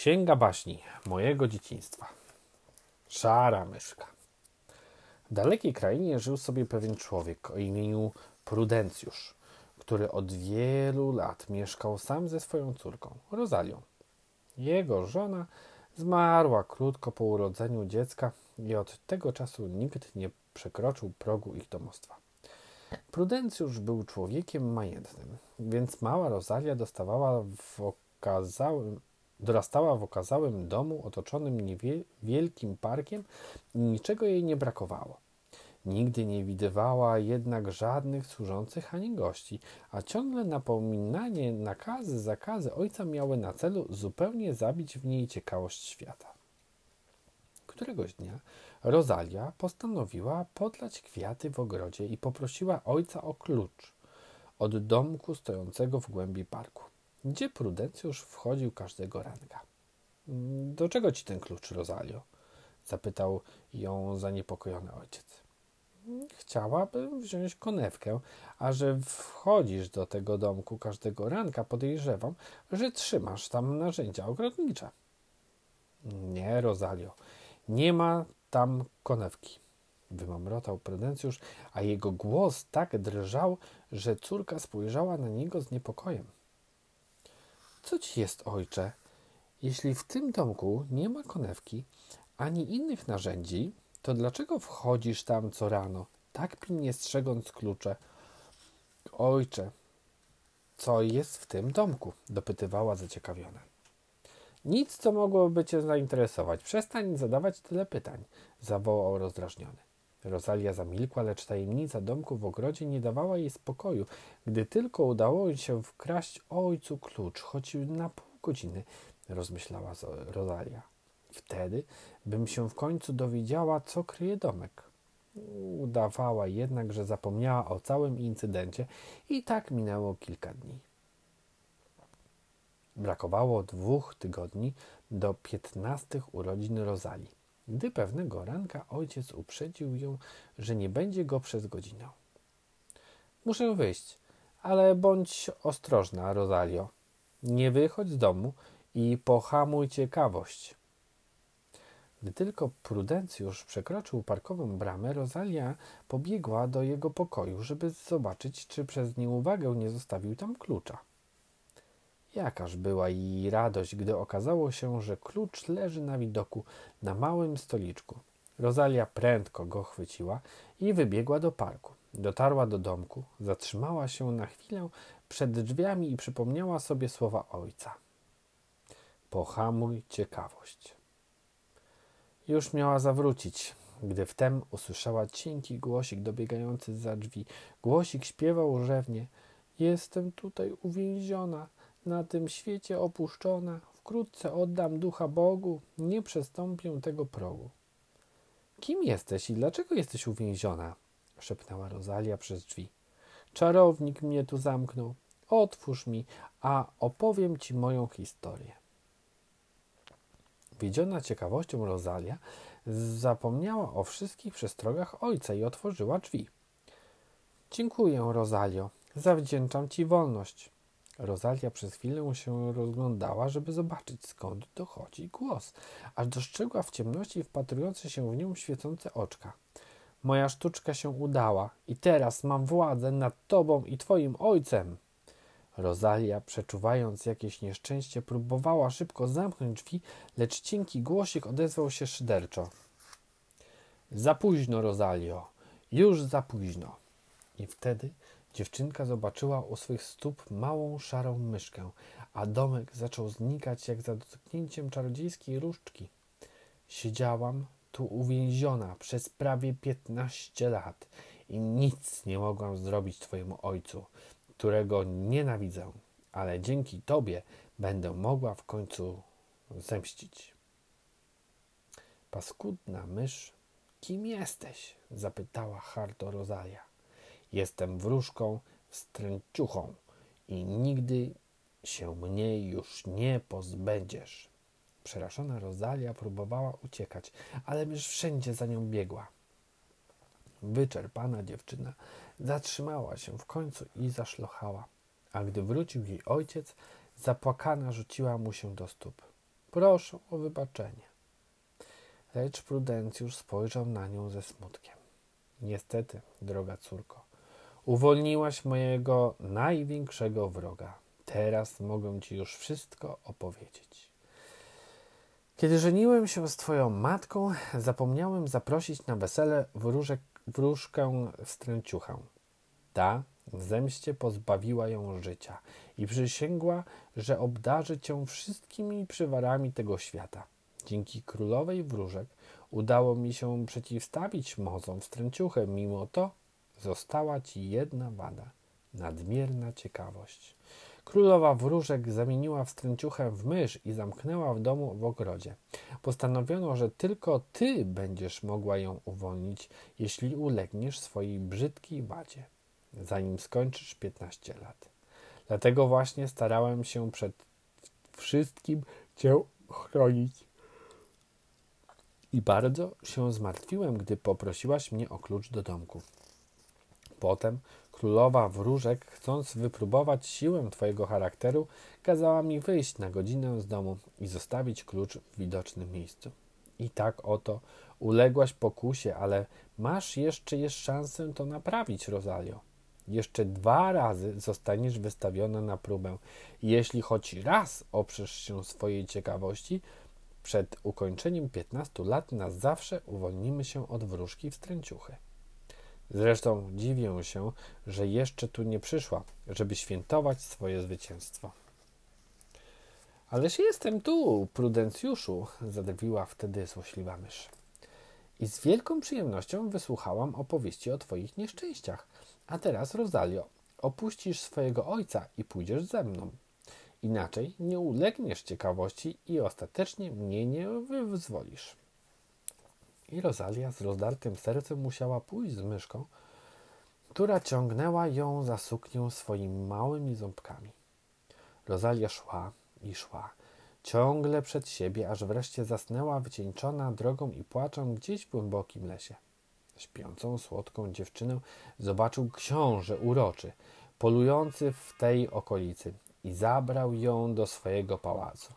Księga baśni mojego dzieciństwa. Szara myszka. W dalekiej krainie żył sobie pewien człowiek o imieniu Prudencjusz, który od wielu lat mieszkał sam ze swoją córką, Rozalią. Jego żona zmarła krótko po urodzeniu dziecka i od tego czasu nikt nie przekroczył progu ich domostwa. Prudencjusz był człowiekiem majętnym, więc mała Rosalia dostawała w okazałym Dorastała w okazałym domu otoczonym wielkim parkiem i niczego jej nie brakowało. Nigdy nie widywała jednak żadnych służących ani gości, a ciągle napominanie, nakazy, zakazy ojca miały na celu zupełnie zabić w niej ciekawość świata. Któregoś dnia Rosalia postanowiła podlać kwiaty w ogrodzie i poprosiła ojca o klucz od domku stojącego w głębi parku gdzie Prudencjusz wchodził każdego ranka. Do czego ci ten klucz, Rosalio? zapytał ją zaniepokojony ojciec. Chciałabym wziąć konewkę, a że wchodzisz do tego domku każdego ranka, podejrzewam, że trzymasz tam narzędzia ogrodnicze. Nie, Rosalio, nie ma tam konewki, wymamrotał Prudencjusz, a jego głos tak drżał, że córka spojrzała na niego z niepokojem. Co ci jest, ojcze? Jeśli w tym domku nie ma konewki ani innych narzędzi, to dlaczego wchodzisz tam co rano, tak pilnie strzegąc klucze? Ojcze, co jest w tym domku? dopytywała zaciekawiona. Nic, co mogłoby cię zainteresować. Przestań zadawać tyle pytań, zawołał rozdrażniony. Rosalia zamilkła, lecz tajemnica domku w ogrodzie nie dawała jej spokoju. Gdy tylko udało się wkraść ojcu klucz, choć na pół godziny, rozmyślała Rosalia. Wtedy bym się w końcu dowiedziała, co kryje domek. Udawała jednak, że zapomniała o całym incydencie i tak minęło kilka dni. Brakowało dwóch tygodni do piętnastych urodzin Rozali gdy pewnego ranka ojciec uprzedził ją, że nie będzie go przez godzinę. Muszę wyjść, ale bądź ostrożna, Rosalio. Nie wychodź z domu i pohamuj ciekawość. Gdy tylko Prudencjusz przekroczył parkową bramę, Rosalia pobiegła do jego pokoju, żeby zobaczyć, czy przez nieuwagę nie zostawił tam klucza. Jakaż była jej radość, gdy okazało się, że klucz leży na widoku na małym stoliczku. Rosalia prędko go chwyciła i wybiegła do parku. Dotarła do domku, zatrzymała się na chwilę przed drzwiami i przypomniała sobie słowa ojca. Pohamuj ciekawość. Już miała zawrócić, gdy wtem usłyszała cienki głosik dobiegający za drzwi. Głosik śpiewał rzewnie. Jestem tutaj uwięziona na tym świecie opuszczona, wkrótce oddam ducha Bogu, nie przestąpię tego progu. Kim jesteś i dlaczego jesteś uwięziona? szepnęła Rosalia przez drzwi. Czarownik mnie tu zamknął. Otwórz mi, a opowiem ci moją historię. Wiedziona ciekawością Rosalia zapomniała o wszystkich przestrogach ojca i otworzyła drzwi. Dziękuję, Rosalio. Zawdzięczam ci wolność. Rosalia przez chwilę się rozglądała, żeby zobaczyć skąd dochodzi głos, aż dostrzegła w ciemności wpatrujące się w nią świecące oczka. Moja sztuczka się udała i teraz mam władzę nad tobą i twoim ojcem. Rosalia, przeczuwając jakieś nieszczęście, próbowała szybko zamknąć drzwi, lecz cienki głosik odezwał się szyderczo. Za późno, Rosalio, już za późno. I wtedy Dziewczynka zobaczyła u swych stóp małą szarą myszkę, a domek zaczął znikać jak za dotknięciem czarodziejskiej różdżki. Siedziałam tu uwięziona przez prawie piętnaście lat i nic nie mogłam zrobić twojemu ojcu, którego nienawidzę, ale dzięki tobie będę mogła w końcu zemścić. Paskudna mysz, kim jesteś? zapytała hardo Rosalia. Jestem wróżką, stręciuchą i nigdy się mnie już nie pozbędziesz. Przerażona Rosalia próbowała uciekać, ale mysz wszędzie za nią biegła. Wyczerpana dziewczyna zatrzymała się w końcu i zaszlochała, a gdy wrócił jej ojciec, zapłakana rzuciła mu się do stóp. Proszę o wybaczenie. Lecz Prudencjusz spojrzał na nią ze smutkiem. Niestety, droga córko, uwolniłaś mojego największego wroga. Teraz mogę ci już wszystko opowiedzieć. Kiedy żeniłem się z twoją matką, zapomniałem zaprosić na wesele wróżek, wróżkę stręciuchę. Ta w zemście pozbawiła ją życia i przysięgła, że obdarzy cię wszystkimi przywarami tego świata. Dzięki królowej wróżek udało mi się przeciwstawić mocom wstręciuchy. Mimo to została ci jedna wada nadmierna ciekawość. Królowa wróżek zamieniła wstręciuchę w mysz i zamknęła w domu w ogrodzie. Postanowiono, że tylko ty będziesz mogła ją uwolnić, jeśli ulegniesz swojej brzydkiej wadzie, zanim skończysz 15 lat. Dlatego właśnie starałem się przed wszystkim cię chronić. I bardzo się zmartwiłem, gdy poprosiłaś mnie o klucz do domku. Potem królowa wróżek, chcąc wypróbować siłę twojego charakteru, kazała mi wyjść na godzinę z domu i zostawić klucz w widocznym miejscu. I tak oto uległaś pokusie, ale masz jeszcze jest szansę to naprawić, Rosalio. Jeszcze dwa razy zostaniesz wystawiona na próbę. Jeśli choć raz oprzesz się swojej ciekawości, przed ukończeniem 15 lat na zawsze uwolnimy się od wróżki wstręciuchy. Zresztą dziwię się, że jeszcze tu nie przyszła, żeby świętować swoje zwycięstwo. Ależ jestem tu, prudencjuszu, zadrwiła wtedy złośliwa mysz. I z wielką przyjemnością wysłuchałam opowieści o twoich nieszczęściach. A teraz, Rosalio, opuścisz swojego ojca i pójdziesz ze mną. Inaczej nie ulegniesz ciekawości i ostatecznie mnie nie wyzwolisz. I Rosalia z rozdartym sercem musiała pójść z myszką, która ciągnęła ją za suknią swoimi małymi ząbkami. Rosalia szła i szła, ciągle przed siebie, aż wreszcie zasnęła wycieńczona drogą i płaczem gdzieś w głębokim lesie. Śpiącą, słodką dziewczynę zobaczył książę uroczy, polujący w tej okolicy i zabrał ją do swojego pałacu.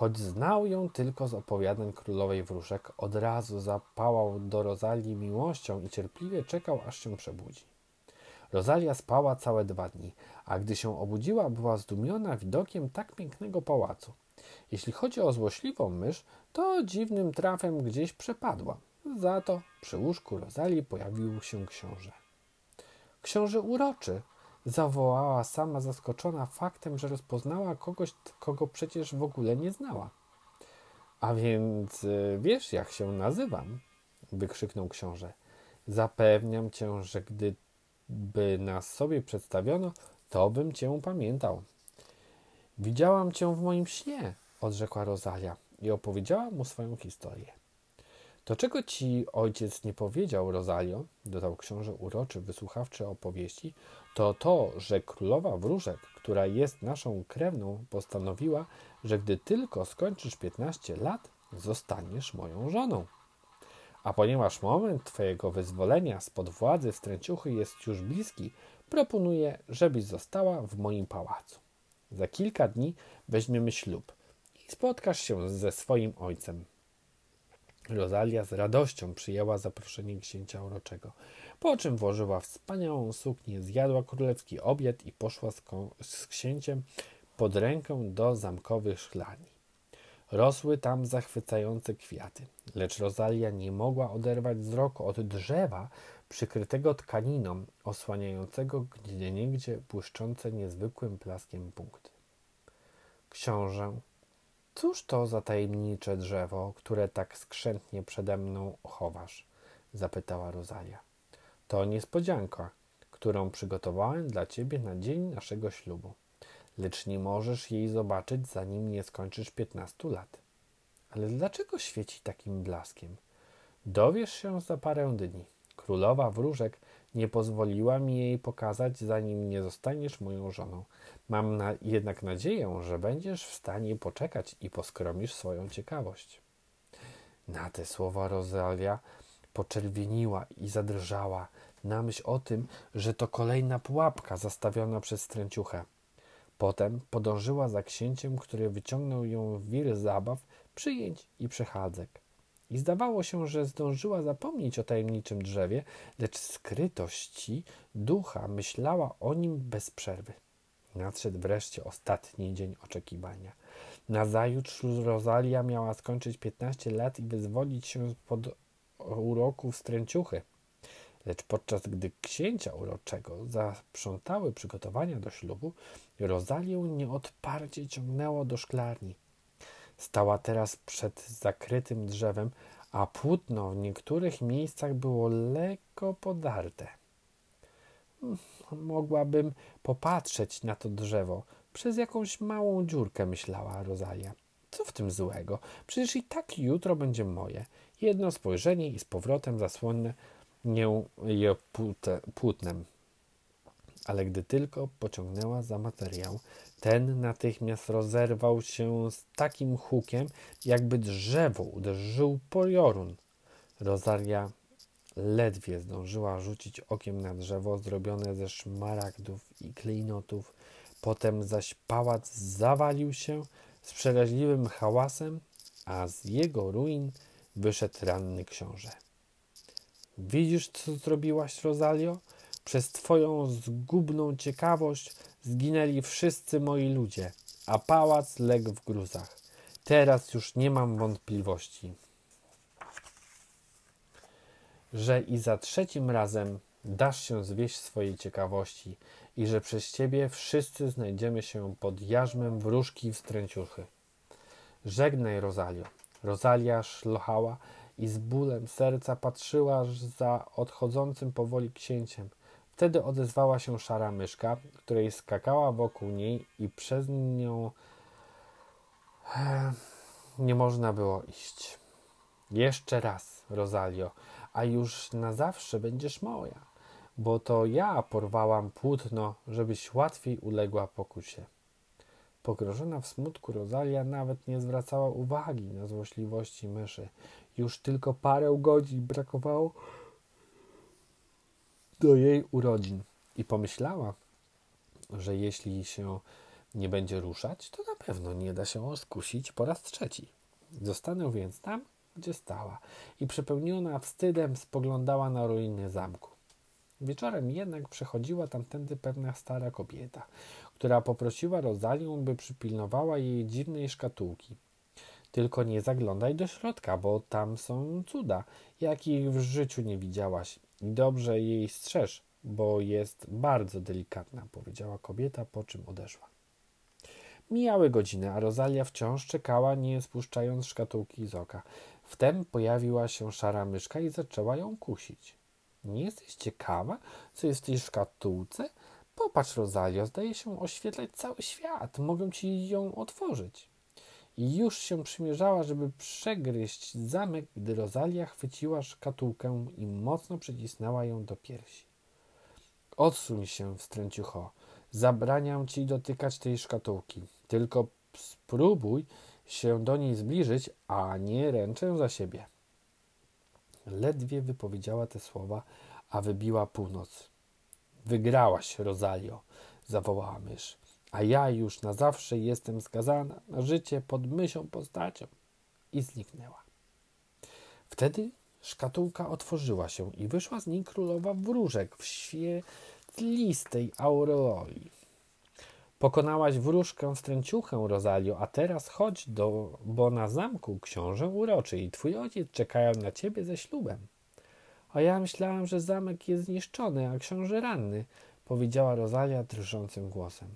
Choć znał ją tylko z opowiadań królowej wróżek, od razu zapałał do Rozalii miłością i cierpliwie czekał, aż się przebudzi. Rozalia spała całe dwa dni, a gdy się obudziła, była zdumiona widokiem tak pięknego pałacu. Jeśli chodzi o złośliwą mysz, to dziwnym trafem gdzieś przepadła. Za to przy łóżku Rozalii pojawił się książę. Książę uroczy, zawołała sama zaskoczona faktem, że rozpoznała kogoś, kogo przecież w ogóle nie znała. A więc y, wiesz, jak się nazywam? wykrzyknął książę. Zapewniam cię, że gdyby nas sobie przedstawiono, to bym cię pamiętał. Widziałam cię w moim śnie, odrzekła Rosalia i opowiedziała mu swoją historię. To czego ci ojciec nie powiedział, Rosalio, dodał książę uroczy, wysłuchawczy opowieści, to to, że królowa wróżek, która jest naszą krewną, postanowiła, że gdy tylko skończysz 15 lat, zostaniesz moją żoną. A ponieważ moment twojego wyzwolenia spod władzy wstręciuchy jest już bliski, proponuję, żebyś została w moim pałacu. Za kilka dni weźmiemy ślub i spotkasz się ze swoim ojcem. Rosalia z radością przyjęła zaproszenie księcia uroczego, po czym włożyła wspaniałą suknię, zjadła królewski obiad i poszła z, z księciem pod rękę do zamkowych szklani. Rosły tam zachwycające kwiaty, lecz Rosalia nie mogła oderwać wzroku od drzewa przykrytego tkaniną, osłaniającego gdzieniegdzie błyszczące niezwykłym blaskiem punkty. Książę Cóż to za tajemnicze drzewo, które tak skrzętnie przede mną chowasz? zapytała Rosalia. To niespodzianka, którą przygotowałem dla ciebie na dzień naszego ślubu. Lecz nie możesz jej zobaczyć, zanim nie skończysz piętnastu lat. Ale dlaczego świeci takim blaskiem? Dowiesz się za parę dni. Królowa wróżek nie pozwoliła mi jej pokazać, zanim nie zostaniesz moją żoną. Mam na, jednak nadzieję, że będziesz w stanie poczekać i poskromisz swoją ciekawość. Na te słowa Rosalia poczerwieniła i zadrżała na myśl o tym, że to kolejna pułapka zastawiona przez stręciuchę. Potem podążyła za księciem, który wyciągnął ją w wir zabaw, przyjęć i przechadzek. I zdawało się, że zdążyła zapomnieć o tajemniczym drzewie, lecz skrytości ducha myślała o nim bez przerwy. Nadszedł wreszcie ostatni dzień oczekiwania. Nazajutrz Rosalia miała skończyć 15 lat i wyzwolić się spod uroku wstręciuchy. Lecz podczas gdy księcia uroczego zaprzątały przygotowania do ślubu, Rozalię nieodparcie ciągnęło do szklarni. Stała teraz przed zakrytym drzewem, a płótno w niektórych miejscach było lekko podarte. Hmm, mogłabym popatrzeć na to drzewo przez jakąś małą dziurkę, myślała Rosalia. Co w tym złego? Przecież i tak jutro będzie moje. Jedno spojrzenie i z powrotem zasłonę nie je płótnem. Ale gdy tylko pociągnęła za materiał, ten natychmiast rozerwał się z takim hukiem, jakby drzewo uderzył piorun. Rosalia ledwie zdążyła rzucić okiem na drzewo zrobione ze szmaragdów i klejnotów. Potem zaś pałac zawalił się z przeraźliwym hałasem, a z jego ruin wyszedł ranny książę. Widzisz, co zrobiłaś, Rosalio? Przez twoją zgubną ciekawość zginęli wszyscy moi ludzie, a pałac legł w gruzach. Teraz już nie mam wątpliwości, że i za trzecim razem dasz się zwieść swojej ciekawości i że przez ciebie wszyscy znajdziemy się pod jarzmem wróżki i wstręciuchy. Żegnaj, Rosalio. Rosalia szlochała i z bólem serca patrzyła za odchodzącym powoli księciem. Wtedy odezwała się szara myszka, której skakała wokół niej i przez nią nie można było iść. Jeszcze raz, Rosalio, a już na zawsze będziesz moja, bo to ja porwałam płótno, żebyś łatwiej uległa pokusie. Pogrożona w smutku Rosalia nawet nie zwracała uwagi na złośliwości myszy. Już tylko parę godzin brakowało do jej urodzin i pomyślała, że jeśli się nie będzie ruszać, to na pewno nie da się skusić po raz trzeci. Zostanę więc tam, gdzie stała i przepełniona wstydem spoglądała na ruiny zamku. Wieczorem jednak przechodziła tamtędy pewna stara kobieta, która poprosiła Rozalię, by przypilnowała jej dziwnej szkatułki. Tylko nie zaglądaj do środka, bo tam są cuda, jakich w życiu nie widziałaś. Dobrze jej strzeż, bo jest bardzo delikatna, powiedziała kobieta, po czym odeszła. Mijały godziny, a Rosalia wciąż czekała, nie spuszczając szkatułki z oka. Wtem pojawiła się szara myszka i zaczęła ją kusić. Nie jesteś ciekawa, co jest w tej szkatułce? Popatrz, Rosalia, zdaje się oświetlać cały świat. Mogę ci ją otworzyć. I już się przymierzała, żeby przegryźć zamek, gdy Rosalia chwyciła szkatułkę i mocno przycisnęła ją do piersi. Odsuń się, wstręciucho. Zabraniam ci dotykać tej szkatułki. Tylko spróbuj się do niej zbliżyć, a nie ręczę za siebie. Ledwie wypowiedziała te słowa, a wybiła północ. Wygrałaś, Rosalio, zawołała mysz, a ja już na zawsze jestem skazana na życie pod mysią postacią. I zniknęła. Wtedy szkatułka otworzyła się i wyszła z niej królowa wróżek w świetlistej aureoli. Pokonałaś wróżkę stręciuchę, Rosalio, a teraz chodź do, bo na zamku książę uroczy i twój ojciec czekają na ciebie ze ślubem. A ja myślałam, że zamek jest zniszczony, a książę ranny, powiedziała Rosalia drżącym głosem.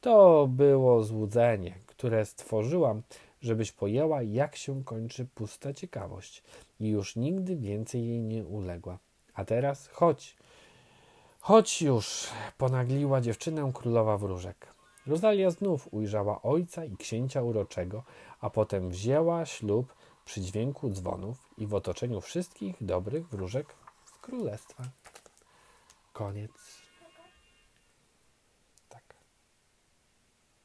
To było złudzenie, które stworzyłam, żebyś pojęła, jak się kończy pusta ciekawość i już nigdy więcej jej nie uległa. A teraz chodź, chodź już, ponagliła dziewczynę królowa wróżek. Rosalia znów ujrzała ojca i księcia uroczego, a potem wzięła ślub przy dźwięku dzwonów i w otoczeniu wszystkich dobrych wróżek z królestwa. Koniec.